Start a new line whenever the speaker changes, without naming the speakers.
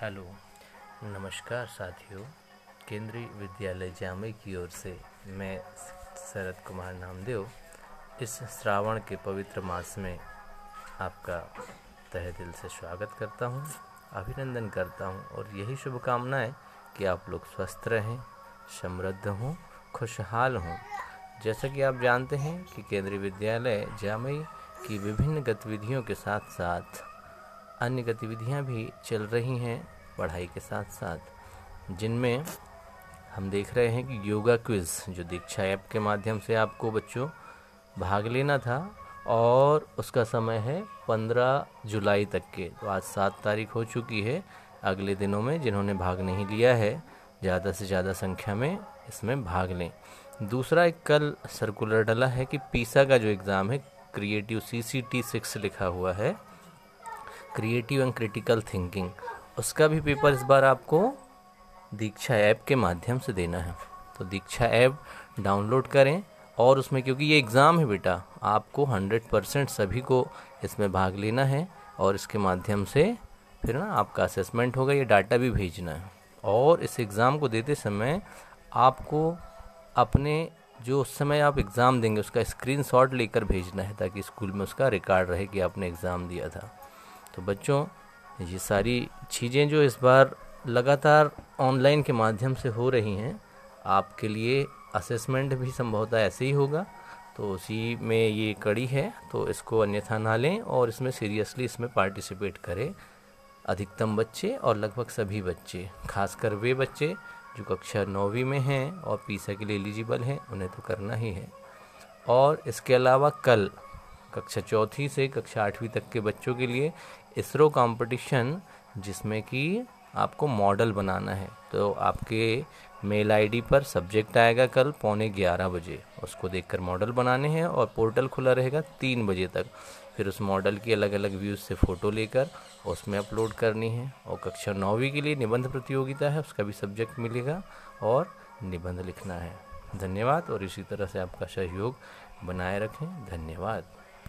Hello नमस्कार साथियों। केंद्रीय विद्यालय जामे की ओर से मैं शरद कुमार नामदेव इस श्रावण के पवित्र मास में आपका तहे दिल से स्वागत करता हूँ, अभिनंदन करता हूँ और यही शुभकामनाएँ कि आप लोग स्वस्थ रहें समृद्ध हों खुशहाल हों। जैसा कि आप जानते हैं कि केंद्रीय विद्यालय जामई की विभिन्न गतिविधियों के साथ साथ अन्य गतिविधियाँ भी चल रही हैं पढ़ाई के साथ साथ जिनमें हम देख रहे हैं कि योगा क्विज़, जो दीक्षा ऐप के माध्यम से आपको बच्चों भाग लेना था, और उसका समय है पंद्रह जुलाई तक के। तो आज सात तारीख हो चुकी है अगले दिनों में, जिन्होंने भाग नहीं लिया है, ज़्यादा से ज़्यादा संख्या में इसमें भाग लें। दूसरा एक कल सर्कुलर डला है कि पीसा का जो एग्ज़ाम है creative C C T six लिखा हुआ है। क्रिएटिव एंड क्रिटिकल थिंकिंग उसका भी पेपर इस बार आपको दीक्षा ऐप के माध्यम से देना है। तो दीक्षा ऐप डाउनलोड करें और उसमें क्योंकि ये एग्ज़ाम है बेटा, आपको हंड्रेड परसेंट सभी को इसमें भाग लेना है और इसके माध्यम से फिर ना आपका असेसमेंट होगा, ये डाटा भी भेजना है। और इस एग्ज़ाम को देते समय आपको अपने जो उस समय आप एग्ज़ाम देंगे, उसका स्क्रीनशॉट लेकर भेजना है ताकि स्कूल में उसका रिकॉर्ड रहे कि आपने एग्ज़ाम दिया था। तो बच्चों, ये सारी चीज़ें जो इस बार लगातार ऑनलाइन के माध्यम से हो रही हैं, आपके लिए असेसमेंट भी संभवतः ऐसे ही होगा। तो उसी में ये कड़ी है तो इसको अन्यथा ना लें और इसमें सीरियसली इसमें पार्टिसिपेट करें अधिकतम बच्चे और लगभग सभी बच्चे, खासकर वे बच्चे जो कक्षा नौवीं में हैं और पीसा के लिए एलिजिबल हैं, उन्हें तो करना ही है। और इसके अलावा कल कक्षा चौथी से कक्षा आठवीं तक के बच्चों के लिए इसरो कंपटीशन, जिसमें कि आपको मॉडल बनाना है। तो आपके मेल आईडी पर सब्जेक्ट आएगा कल पौने ग्यारह बजे। उसको देखकर मॉडल बनाने हैं और पोर्टल खुला रहेगा तीन बजे तक। फिर उस मॉडल की अलग अलग व्यूज़ से फ़ोटो लेकर उसमें अपलोड करनी है और कक्षा नौवीं के लिए निबंध प्रतियोगिता है, उसका भी सब्जेक्ट मिलेगा और निबंध लिखना है। धन्यवाद और इसी तरह से आपका सहयोग बनाए रखें। धन्यवाद।